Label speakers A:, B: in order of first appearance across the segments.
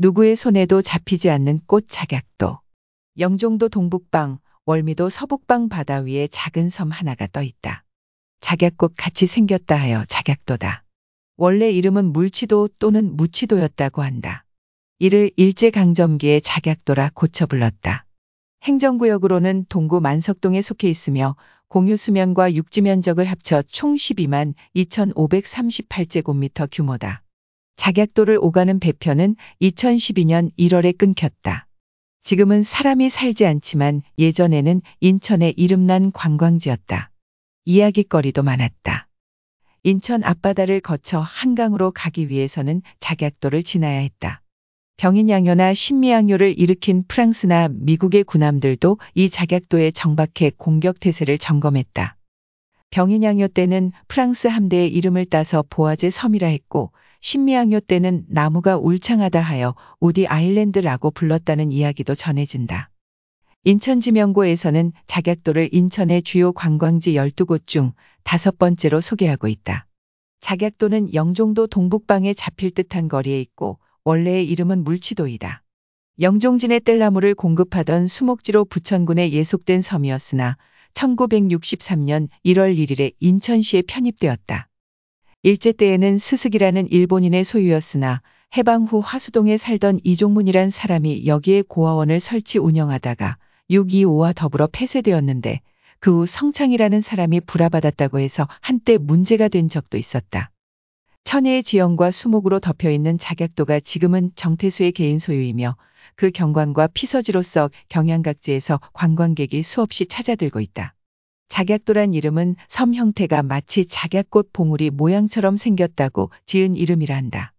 A: 누구의 손에도 잡히지 않는 꽃 작약도. 영종도 동북방, 월미도 서북방 바다 위에 작은 섬 하나가 떠 있다. 작약꽃 같이 생겼다 하여 작약도다. 원래 이름은 물치도 또는 무치도였다고 한다. 이를 일제강점기에 작약도라 고쳐 불렀다. 행정구역으로는 동구 만석동에 속해 있으며 공유 수면과 육지 면적을 합쳐 총 12만 2,538제곱미터 규모다. 작약도를 오가는 배편은 2012년 1월에 끊겼다. 지금은 사람이 살지 않지만 예전에는 인천의 이름난 관광지였다. 이야기거리도 많았다. 인천 앞바다를 거쳐 한강으로 가기 위해서는 작약도를 지나야 했다. 병인양요나 신미양요를 일으킨 프랑스나 미국의 군함들도 이 작약도에 정박해 공격 태세를 점검했다. 병인양요 때는 프랑스 함대의 이름을 따서 보아제 섬이라 했고 신미양요 때는 나무가 울창하다 하여 우디 아일랜드라고 불렀다는 이야기도 전해진다. 인천 지명고에서는 작약도를 인천의 주요 관광지 12곳 중 다섯 번째로 소개하고 있다. 작약도는 영종도 동북방에 잡힐 듯한 거리에 있고 원래의 이름은 물치도이다. 영종진의 뗄나무를 공급하던 수목지로 부천군에 예속된 섬이었으나 1963년 1월 1일에 인천시에 편입되었다. 일제 때에는 스승이라는 일본인의 소유였으나 해방 후 화수동에 살던 이종문이란 사람이 여기에 고아원을 설치 운영하다가 625와 더불어 폐쇄되었는데 그 후 성창이라는 사람이 불화받았다고 해서 한때 문제가 된 적도 있었다. 천혜의 지형과 수목으로 덮여 있는 작약도가 지금은 정태수의 개인 소유이며 그 경관과 피서지로서 경양각지에서 관광객이 수없이 찾아들고 있다. 작약도란 이름은 섬 형태가 마치 작약꽃 봉우리 모양처럼 생겼다고 지은 이름이라 한다.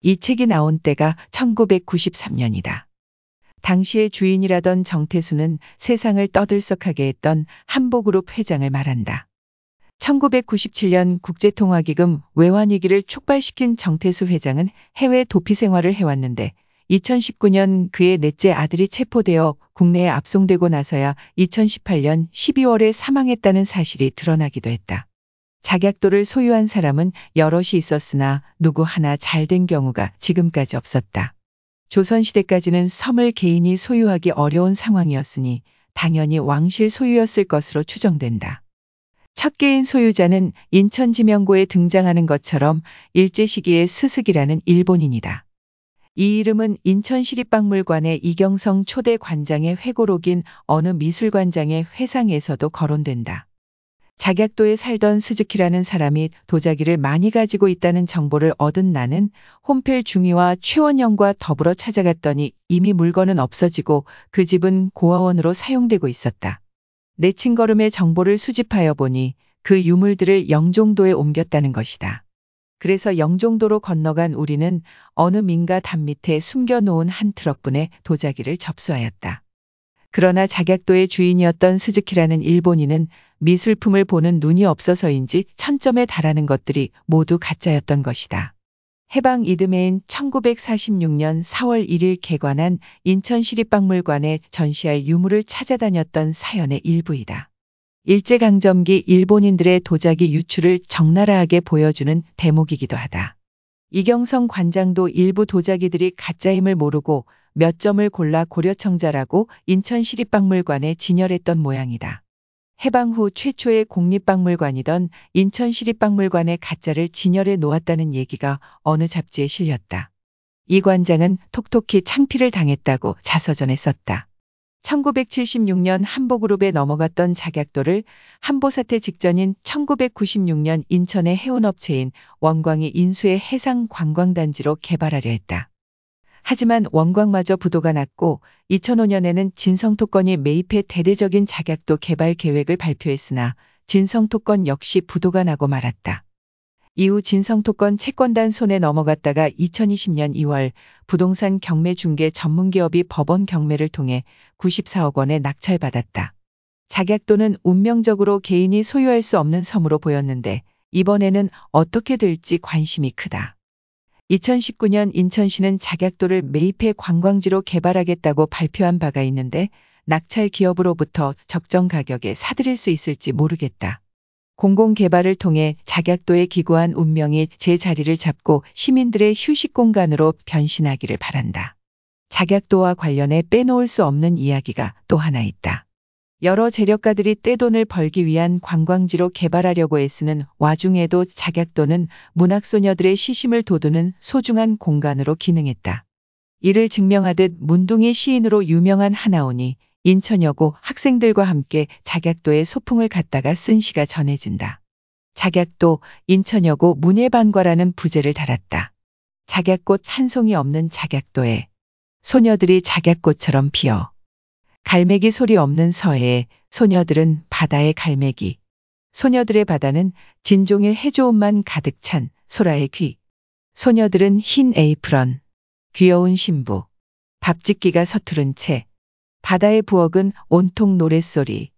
A: 이 책이 나온 때가 1993년이다. 당시의 주인이라던 정태수는 세상을 떠들썩하게 했던 한보그룹 회장을 말한다. 1997년 국제통화기금 외환위기를 촉발시킨 정태수 회장은 해외 도피 생활을 해왔는데 2019년 그의 넷째 아들이 체포되어 국내에 압송되고 나서야 2018년 12월에 사망했다는 사실이 드러나기도 했다. 작약도를 소유한 사람은 여럿이 있었으나 누구 하나 잘 된 경우가 지금까지 없었다. 조선시대까지는 섬을 개인이 소유하기 어려운 상황이었으니 당연히 왕실 소유였을 것으로 추정된다. 첫 개인 소유자는 인천지명고에 등장하는 것처럼 일제 시기의 스승이라는 일본인이다. 이 이름은 인천시립박물관의 이경성 초대 관장의 회고록인 어느 미술관장의 회상에서도 거론된다. 작약도에 살던 스즈키라는 사람이 도자기를 많이 가지고 있다는 정보를 얻은 나는 홈펠 중위와 최원영과 더불어 찾아갔더니 이미 물건은 없어지고 그 집은 고아원으로 사용되고 있었다. 내친 걸음의 정보를 수집하여 보니 그 유물들을 영종도에 옮겼다는 것이다. 그래서 영종도로 건너간 우리는 어느 민가 담 밑에 숨겨놓은 한 트럭분의 도자기를 접수하였다. 그러나 작약도의 주인이었던 스즈키라는 일본인은 미술품을 보는 눈이 없어서인지 천점에 달하는 것들이 모두 가짜였던 것이다. 해방 이듬해인 1946년 4월 1일 개관한 인천시립박물관에 전시할 유물을 찾아다녔던 사연의 일부이다. 일제강점기 일본인들의 도자기 유출을 적나라하게 보여주는 대목이기도 하다. 이경성 관장도 일부 도자기들이 가짜임을 모르고 몇 점을 골라 고려청자라고 인천시립박물관에 진열했던 모양이다. 해방 후 최초의 공립박물관이던 인천시립박물관의 가짜를 진열해 놓았다는 얘기가 어느 잡지에 실렸다. 이 관장은 톡톡히 창피를 당했다고 자서전에 썼다. 1976년 한보그룹에 넘어갔던 작약도를 한보사태 직전인 1996년 인천의 해운업체인 원광이 인수의 해상 관광단지로 개발하려 했다. 하지만 원광마저 부도가 났고 2005년에는 진성토건이 매입해 대대적인 작약도 개발 계획을 발표했으나 진성토건 역시 부도가 나고 말았다. 이후 진성토건 채권단 손에 넘어갔다가 2020년 2월 부동산 경매 중개 전문기업이 법원 경매를 통해 94억 원에 낙찰받았다. 작약도는 운명적으로 개인이 소유할 수 없는 섬으로 보였는데 이번에는 어떻게 될지 관심이 크다. 2019년 인천시는 작약도를 매입해 관광지로 개발하겠다고 발표한 바가 있는데 낙찰 기업으로부터 적정 가격에 사들일 수 있을지 모르겠다. 공공개발을 통해 작약도에 기고한 운명이 제 자리를 잡고 시민들의 휴식 공간으로 변신하기를 바란다. 작약도와 관련해 빼놓을 수 없는 이야기가 또 하나 있다. 여러 재력가들이 떼돈을 벌기 위한 관광지로 개발하려고 애쓰는 와중에도 작약도는 문학소녀들의 시심을 돋우는 소중한 공간으로 기능했다. 이를 증명하듯 문둥이 시인으로 유명한 하나온이 인천여고 학생들과 함께 작약도에 소풍을 갔다가 쓴 시가 전해진다. 작약도 인천여고 문예반과라는 부제를 달았다. 작약꽃 한 송이 없는 작약도에 소녀들이 작약꽃처럼 피어 갈매기 소리 없는 서해에 소녀들은 바다의 갈매기. 소녀들의 바다는 진종일 해조음만 가득 찬 소라의 귀. 소녀들은 흰 에이프런. 귀여운 신부. 밥짓기가 서투른 채. 바다의 부엌은 온통 노랫소리.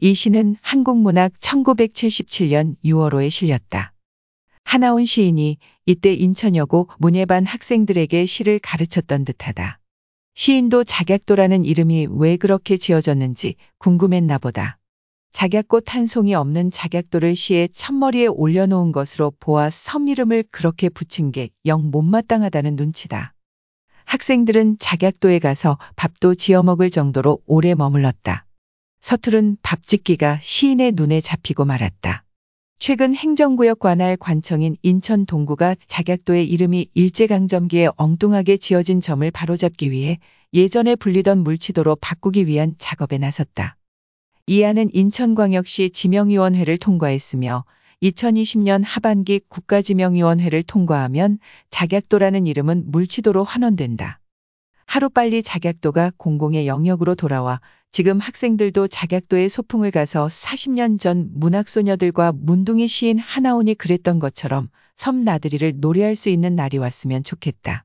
A: 이 시는 한국문학 1977년 6월호에 실렸다. 하나온 시인이 이때 인천여고 문예반 학생들에게 시를 가르쳤던 듯하다. 시인도 작약도라는 이름이 왜 그렇게 지어졌는지 궁금했나 보다. 작약꽃 한 송이 없는 작약도를 시의 첫머리에 올려놓은 것으로 보아 섬 이름을 그렇게 붙인 게 영 못마땅하다는 눈치다. 학생들은 작약도에 가서 밥도 지어 먹을 정도로 오래 머물렀다. 서투른 밥짓기가 시인의 눈에 잡히고 말았다. 최근 행정구역 관할 관청인 인천 동구가 작약도의 이름이 일제강점기에 엉뚱하게 지어진 점을 바로잡기 위해 예전에 불리던 물치도로 바꾸기 위한 작업에 나섰다. 이 안은 인천광역시 지명위원회를 통과했으며 2020년 하반기 국가지명위원회를 통과하면 작약도라는 이름은 물치도로 환원된다. 하루빨리 작약도가 공공의 영역으로 돌아와 지금 학생들도 작약도에 소풍을 가서 40년 전 문학소녀들과 문둥이 시인 하나온이 그랬던 것처럼 섬 나들이를 노래할 수 있는 날이 왔으면 좋겠다.